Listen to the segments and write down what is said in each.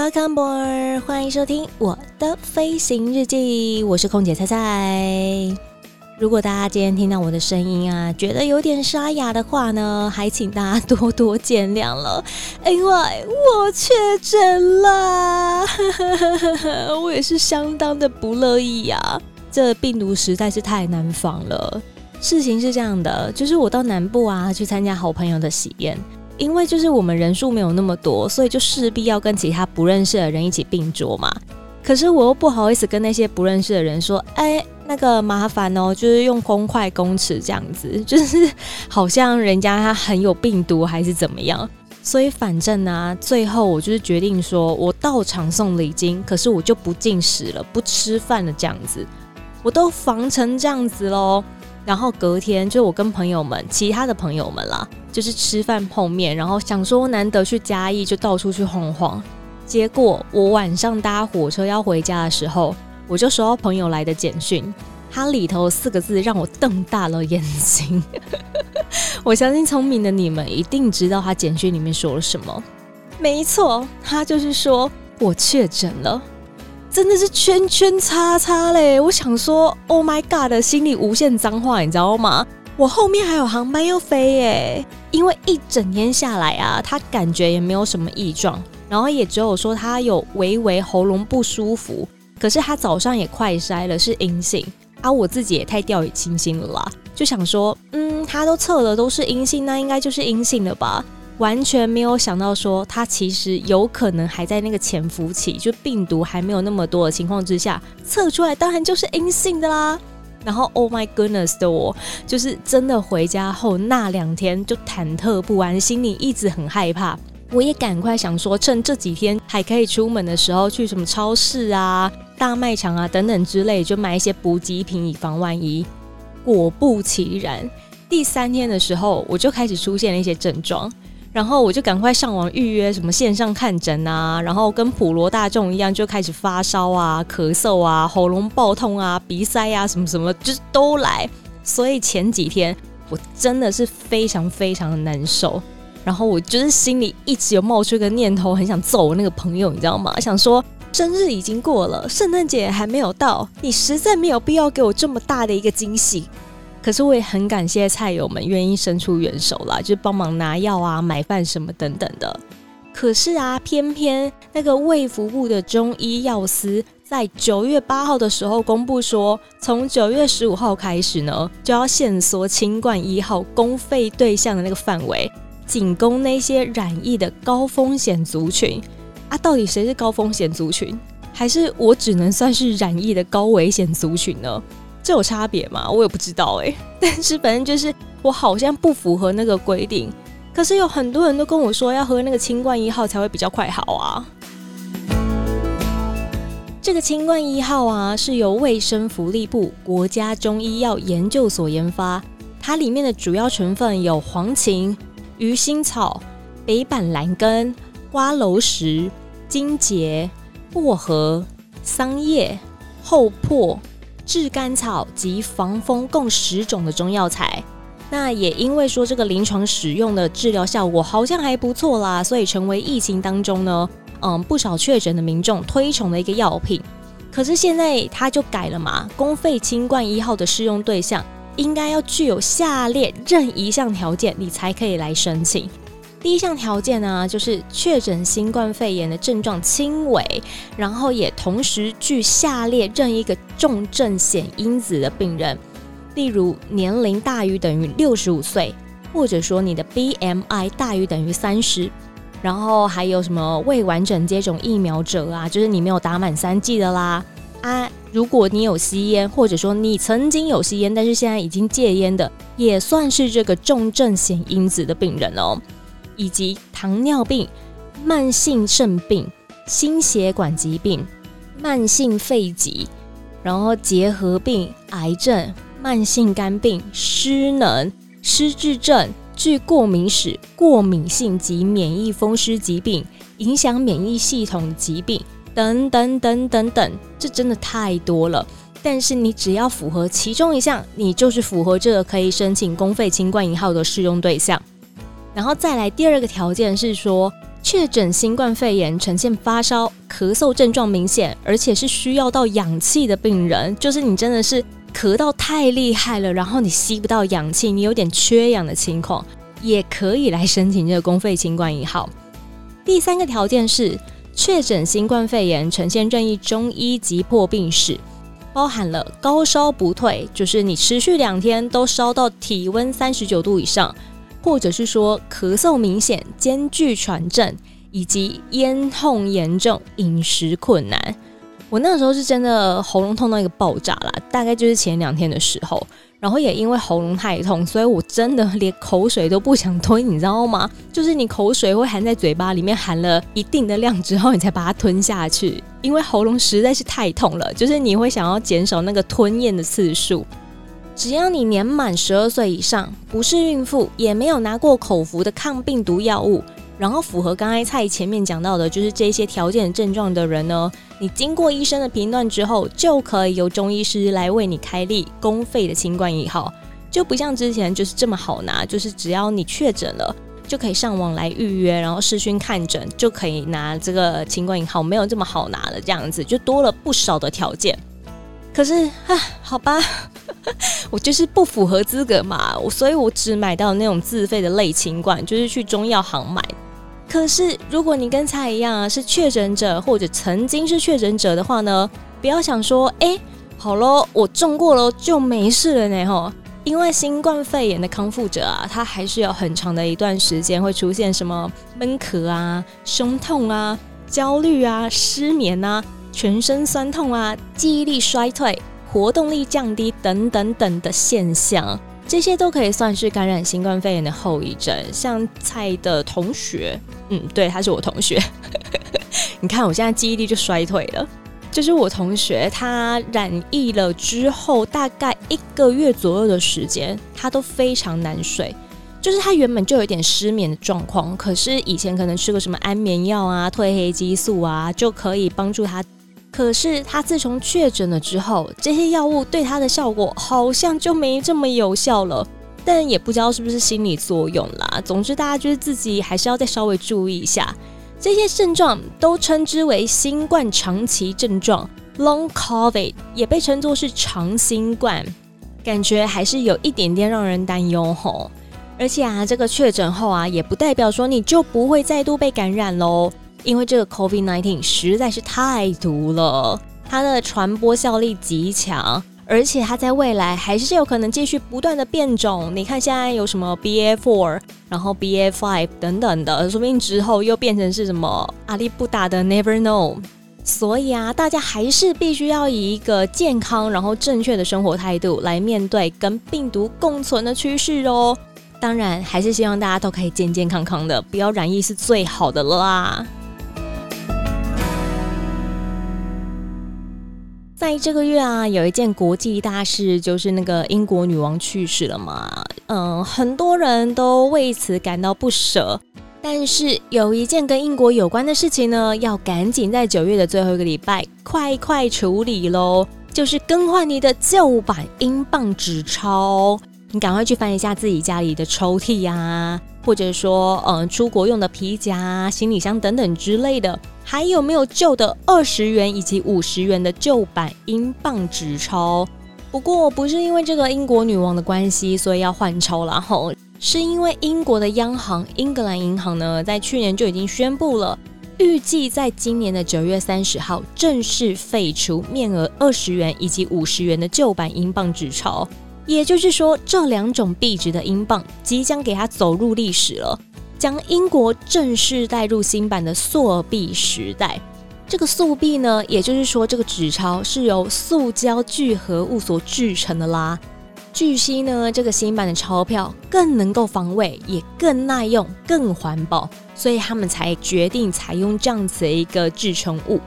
Welcome, board，欢迎收听我的飞行日记，我是空姐菜菜。如果大家今天听到我的声音啊，觉得有点沙哑的话呢，还请大家多多见谅了，因为我确诊了，我也是相当的不乐意呀、啊。这病毒实在是太难防了。事情是这样的，就是我到南部啊去参加好朋友的喜宴。因为就是我们人数没有那么多，所以就势必要跟其他不认识的人一起并桌嘛。可是我又不好意思跟那些不认识的人说，哎，那个麻烦哦，就是用公筷公匙这样子，就是好像人家他很有病毒还是怎么样。所以反正呢、最后我就是决定说，我到场送礼金，可是我就不进食了，不吃饭了这样子，我都防成这样子喽。然后隔天就我跟朋友们，其他的朋友们啦，就是吃饭碰面，然后想说难得去嘉义，就到处去晃晃。结果我晚上搭火车要回家的时候，我就收到朋友来的简讯，他里头四个字让我瞪大了眼睛。我相信聪明的你们一定知道他简讯里面说了什么。没错，他就是说我确诊了。真的是圈圈叉叉嘞！我想说，Oh my God 心里无限脏话，你知道吗？我后面还有航班要飞耶，因为一整天下来啊，他感觉也没有什么异状，然后也只有说他有微微喉咙不舒服，可是他早上也快筛了，是阴性啊。我自己也太掉以轻心了啦，就想说，嗯，他都测了都是阴性，那应该就是阴性了吧。完全没有想到，说他其实有可能还在那个潜伏期，就病毒还没有那么多的情况之下，测出来当然就是阴性的啦。然后，Oh my goodness 的我，就是真的回家后那两天就忐忑不安，心里一直很害怕。我也赶快想说，趁这几天还可以出门的时候，去什么超市啊、大卖场啊等等之类，就买一些补给品，以防万一。果不其然，第三天的时候，我就开始出现了一些症状。然后我就赶快上网预约什么线上看诊啊，然后跟普罗大众一样就开始发烧啊、咳嗽啊、喉咙爆痛啊、鼻塞啊什么什么，就是都来。所以前几天我真的是非常非常的难受，然后我就是心里一直有冒出一个念头，很想揍我那个朋友，你知道吗？想说生日已经过了，圣诞节还没有到，你实在没有必要给我这么大的一个惊喜。可是我也很感谢菜友们愿意伸出援手啦，就帮忙拿药啊、买饭什么等等的。可是啊，偏偏那个卫福部的中医药司在九月八号的时候公布说，从九月十五号开始呢，就要限缩清冠一号公费对象的那个范围，仅供那些染疫的高风险族群。啊，到底谁是高风险族群？还是我只能算是染疫的高危险族群呢？这有差别吗？我也不知道哎、但是反正就是我好像不符合那个规定，可是有很多人都跟我说要喝那个清冠一号才会比较快好啊。这个清冠一号啊，是由卫生福利部国家中医药研究所研发，它里面的主要成分有黄芩、鱼腥草、北板蓝根、瓜蒌实、荆芥、薄荷、桑叶、厚朴。炙甘草及防风共十种的中药材，那也因为说这个临床使用的治疗效果好像还不错啦，所以成为疫情当中呢，嗯，不少确诊的民众推崇的一个药品。可是现在它就改了嘛，公费清冠一号的适用对象应该要具有下列任一项条件，你才可以来申请。第一项条件呢，就是确诊新冠肺炎的症状轻微，然后也同时具下列任一个重症显因子的病人，例如年龄大于等于六十五岁，或者说你的 BMI 大于等于三十，然后还有什么未完整接种疫苗者啊，就是你没有打满三剂的啦啊，如果你有吸烟，或者说你曾经有吸烟，但是现在已经戒烟的，也算是这个重症显因子的病人哦。以及糖尿病、慢性肾病、心血管疾病、慢性肺疾，然后结核病、癌症、慢性肝病、失能、失智症、具过敏史、过敏性及免疫风湿疾病、影响免疫系统疾病等等等等等，这真的太多了。但是你只要符合其中一项，你就是符合这个可以申请公费清冠一号的适用对象。然后再来第二个条件是说，确诊新冠肺炎呈现发烧、咳嗽症状明显，而且是需要到氧气的病人，就是你真的是咳到太厉害了，然后你吸不到氧气，你有点缺氧的情况，也可以来申请这个公费清冠一号。第三个条件是，确诊新冠肺炎呈现任意中医急迫病史。包含了高烧不退，就是你持续两天都烧到体温三十九度以上，或者是说咳嗽明显兼具喘症，以及咽痛严重、饮食困难。我那时候是真的喉咙痛到一个爆炸啦，大概就是前两天的时候。然后也因为喉咙太痛，所以我真的连口水都不想吞，你知道吗？就是你口水会含在嘴巴里面，含了一定的量之后，你才把它吞下去。因为喉咙实在是太痛了，就是你会想要减少那个吞咽的次数。只要你年满十二岁以上，不是孕妇，也没有拿过口服的抗病毒药物。然后符合刚才蔡前面讲到的，就是这些条件症状的人呢，你经过医生的评断之后，就可以由中医师来为你开立公费的清冠一号，就不像之前就是这么好拿，就是只要你确诊了，就可以上网来预约，然后视讯看诊就可以拿这个清冠一号，没有这么好拿了，这样子就多了不少的条件。可是啊，好吧，我就是不符合资格嘛，所以我只买到那种自费的类清管，就是去中药行买。可是，如果你跟蔡一样啊，是确诊者或者曾经是确诊者的话呢，不要想说，哎、好喽，我中过了就没事了呢，吼。因为新冠肺炎的康复者啊，他还是有很长的一段时间会出现什么闷咳啊、胸痛啊、焦虑啊、失眠啊、全身酸痛啊、记忆力衰退、活动力降低等等等的现象。这些都可以算是感染新冠肺炎的后遗症。像蔡的同学，嗯，对，他是我同学。你看我现在记忆力就衰退了。就是我同学，他染疫了之后，大概一个月左右的时间，他都非常难睡。就是他原本就有点失眠的状况，可是以前可能吃个什么安眠药啊、褪黑激素啊，就可以帮助他。可是他自从确诊了之后，这些药物对他的效果好像就没这么有效了。但也不知道是不是心理作用啦。总之，大家就是自己还是要再稍微注意一下。这些症状都称之为新冠长期症状 （Long COVID），也被称作是长新冠，感觉还是有一点点让人担忧吼。而且啊，这个确诊后啊，也不代表说你就不会再度被感染喽。因为这个 COVID-19 实在是太毒了，它的传播效力极强，而且它在未来还是有可能继续不断的变种。你看现在有什么 BA4，然后 BA5 等等的，说不定之后又变成是什么阿里不达的 Never Know。所以啊，大家还是必须要以一个健康然后正确的生活态度来面对跟病毒共存的趋势哦。当然，还是希望大家都可以健健康康的，不要染疫是最好的了啦。在这个月啊，有一件国际大事，就是那个英国女王去世了嘛。嗯，很多人都为此感到不舍。但是有一件跟英国有关的事情呢，要赶紧在九月的最后一个礼拜快快处理喽，就是更换你的旧版英镑纸钞。你赶快去翻一下自己家里的抽屉呀，或者说，嗯，出国用的皮夹、行李箱等等之类的。还有没有旧的二十元以及五十元的旧版英镑纸钞？不过不是因为这个英国女王的关系，所以要换钞了吼，是因为英国的央行英格兰银行呢，在去年就已经宣布了，预计在今年的九月三十号正式废除面额二十元以及五十元的旧版英镑纸钞，也就是说，这两种币值的英镑即将给它走入历史了。将英国正式带入新版的塑币时代。这个塑币呢，也就是说，这个纸钞是由塑胶聚合物所制成的啦。据悉呢，这个新版的钞票更能够防伪，也更耐用、更环保，所以他们才决定采用这样子的一个制成物。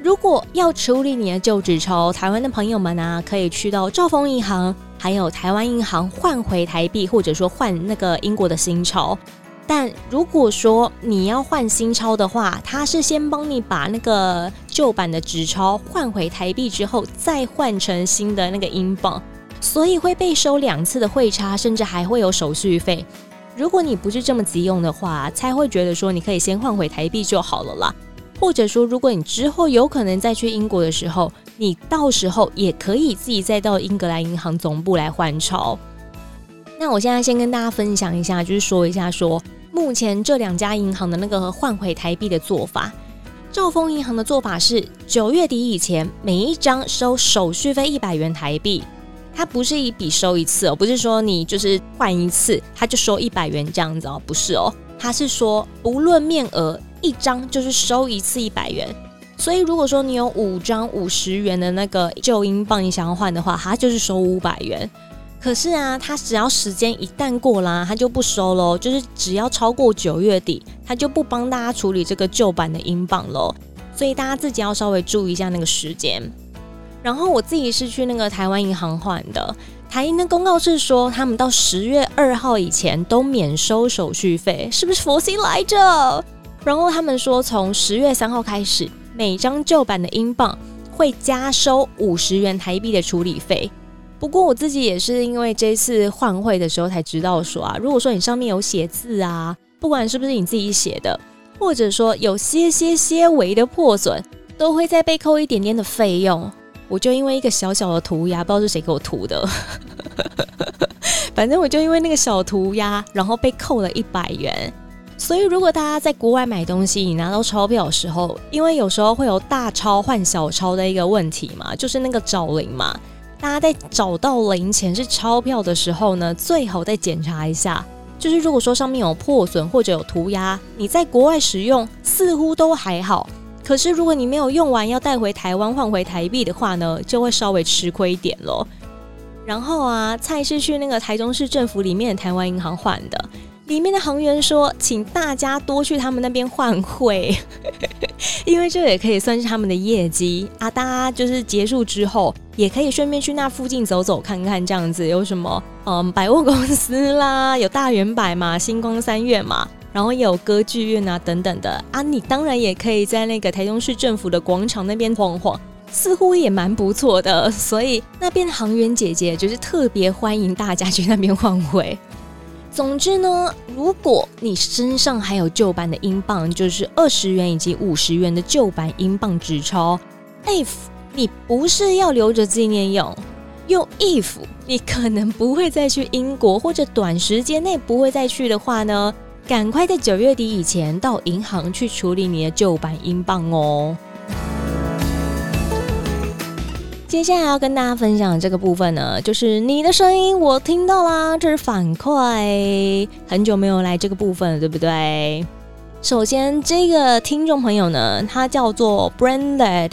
如果要处理你的旧纸钞，台湾的朋友们啊，可以去到兆丰银行，还有台湾银行换回台币，或者说换那个英国的新钞。但如果说你要换新钞的话，他是先帮你把那个旧版的纸钞换回台币之后，再换成新的那个英镑，所以会被收两次的汇差，甚至还会有手续费。如果你不是这么急用的话，才会觉得说你可以先换回台币就好了啦。或者说，如果你之后有可能再去英国的时候，你到时候也可以自己再到英格兰银行总部来换钞。那我现在先跟大家分享一下，就是说一下说。目前这两家银行的那个换回台币的做法，兆丰银行的做法是九月底以前每一张收手续费一百元台币，它不是一笔收一次哦，不是说你就是换一次它就收一百元这样子哦，不是哦，他是说不论面额一张就是收一次一百元，所以如果说你有五张五十元的那个旧英镑你想要换的话，他就是收五百元。可是啊，他只要时间一旦过啦，他就不收喽。就是只要超过九月底，他就不帮大家处理这个旧版的英镑喽。所以大家自己要稍微注意一下那个时间。然后我自己是去那个台湾银行换的，台银的公告是说，他们到十月二号以前都免收手续费，是不是佛心来着？然后他们说，从十月三号开始，每张旧版的英镑会加收五十元台币的处理费。不过我自己也是因为这次换汇的时候才知道说啊，如果说你上面有写字啊，不管是不是你自己写的，或者说有些些些微的破损，都会再被扣一点点的费用。我就因为一个小小的涂鸦，不知道是谁给我涂的，反正我就因为那个小涂鸦，然后被扣了一百元。所以如果大家在国外买东西，你拿到钞票的时候，因为有时候会有大钞换小钞的一个问题嘛，就是那个找零嘛。大家在找到零钱是钞票的时候呢，最好再检查一下。就是如果说上面有破损或者有涂鸦，你在国外使用似乎都还好。可是如果你没有用完要带回台湾换回台币的话呢，就会稍微吃亏一点咯。然后啊，蔡是去那个台中市政府里面的台湾银行换的。里面的行员说，请大家多去他们那边换汇，因为这也可以算是他们的业绩啊。大家就是结束之后，也可以顺便去那附近走走看看，这样子有什么？嗯，百货公司啦，有大远百嘛，星光三月嘛，然后也有歌剧院啊等等的啊。你当然也可以在那个台中市政府的广场那边晃晃，似乎也蛮不错的。所以那边的行员姐姐就是特别欢迎大家去那边换汇。总之呢，如果你身上还有旧版的英镑，就是二十元以及五十元的旧版英镑纸钞，if 你不是要留着纪念用，又 if 你可能不会再去英国，或者短时间内不会再去的话呢，赶快在九月底以前到银行去处理你的旧版英镑哦。接下来要跟大家分享这个部分呢，就是你的声音我听到啦，这是反馈。很久没有来这个部分了，对不对？首先，这个听众朋友呢，他叫做 Branded，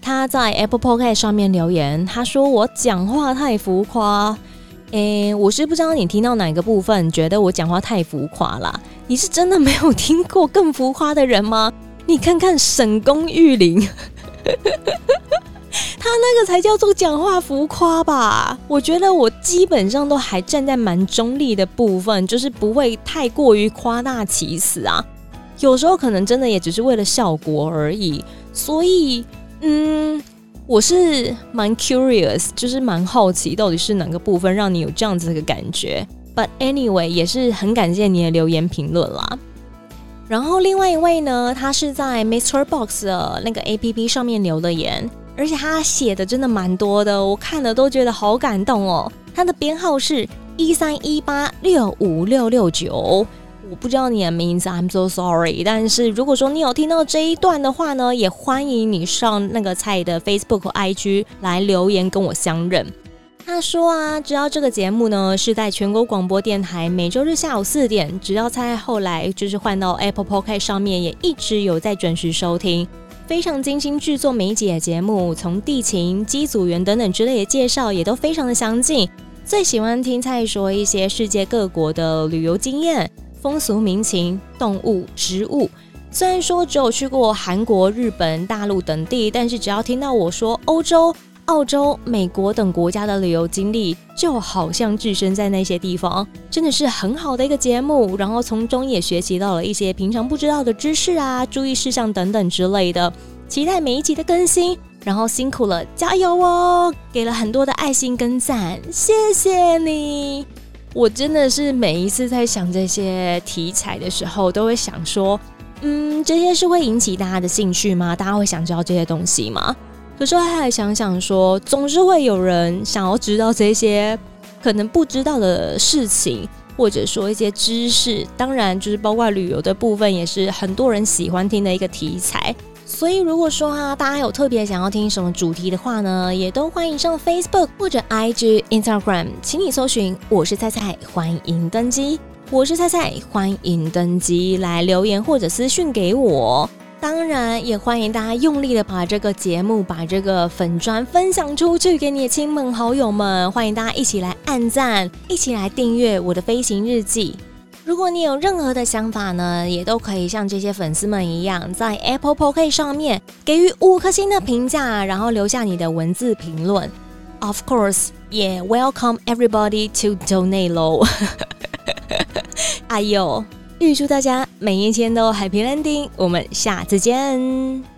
他在 Apple Podcast 上面留言，他说我讲话太浮夸。诶，我是不知道你听到哪个部分觉得我讲话太浮夸啦。你是真的没有听过更浮夸的人吗？你看看沈公玉林。他那个才叫做讲话浮夸吧？我觉得我基本上都还站在蛮中立的部分，就是不会太过于夸大其词啊。有时候可能真的也只是为了效果而已。所以，嗯，我是蛮 curious，就是蛮好奇到底是哪个部分让你有这样子的感觉。But anyway，也是很感谢你的留言评论啦。然后另外一位呢，他是在 Mr. Box 的那个 APP 上面留的言。而且他写的真的蛮多的，我看了都觉得好感动哦。他的编号是一三一八六五六六九，我不知道你的名字，I'm so sorry。但是如果说你有听到这一段的话呢，也欢迎你上那个蔡的 Facebook IG 来留言跟我相认。他说啊，知道这个节目呢是在全国广播电台每周日下午四点，直到蔡后来就是换到 Apple Podcast 上面，也一直有在准时收听。非常精心制作每一集的节目，从地勤、机组员等等之类的介绍也都非常的详尽，最喜欢听蔡说一些世界各国的旅游经验、风俗民情、动物、植物。虽然说只有去过韩国、日本、大陆等地，但是只要听到我说欧洲、澳洲、美国等国家的旅游经历，就好像置身在那些地方，真的是很好的一个节目。然后从中也学习到了一些平常不知道的知识啊、注意事项等等之类的。期待每一集的更新，然后辛苦了，加油哦！给了很多的爱心跟赞，谢谢你。我真的是每一次在想这些题材的时候，都会想说。嗯，这些是会引起大家的兴趣吗？大家会想知道这些东西吗？可是后来想想说，总是会有人想要知道这些可能不知道的事情，或者说一些知识。当然，就是包括旅游的部分，也是很多人喜欢听的一个题材。所以，如果说啊，大家有特别想要听什么主题的话呢，也都欢迎上 Facebook 或者 IG、Instagram，请你搜寻“我是菜菜”，欢迎登机。我是菜菜，欢迎登机来留言或者私讯给我。当然，也欢迎大家用力的把这个节目、把这个粉砖分享出去给你的亲朋好友们。欢迎大家一起来按赞，一起来订阅我的飞行日记。如果你有任何的想法呢，也都可以像这些粉丝们一样，在 Apple p o c k e t 上面给予五颗星的评价，然后留下你的文字评论。Of course，也 welcome everybody to donate。咯，哎呦，预祝大家每一天都 Happy Ending。我们下次见。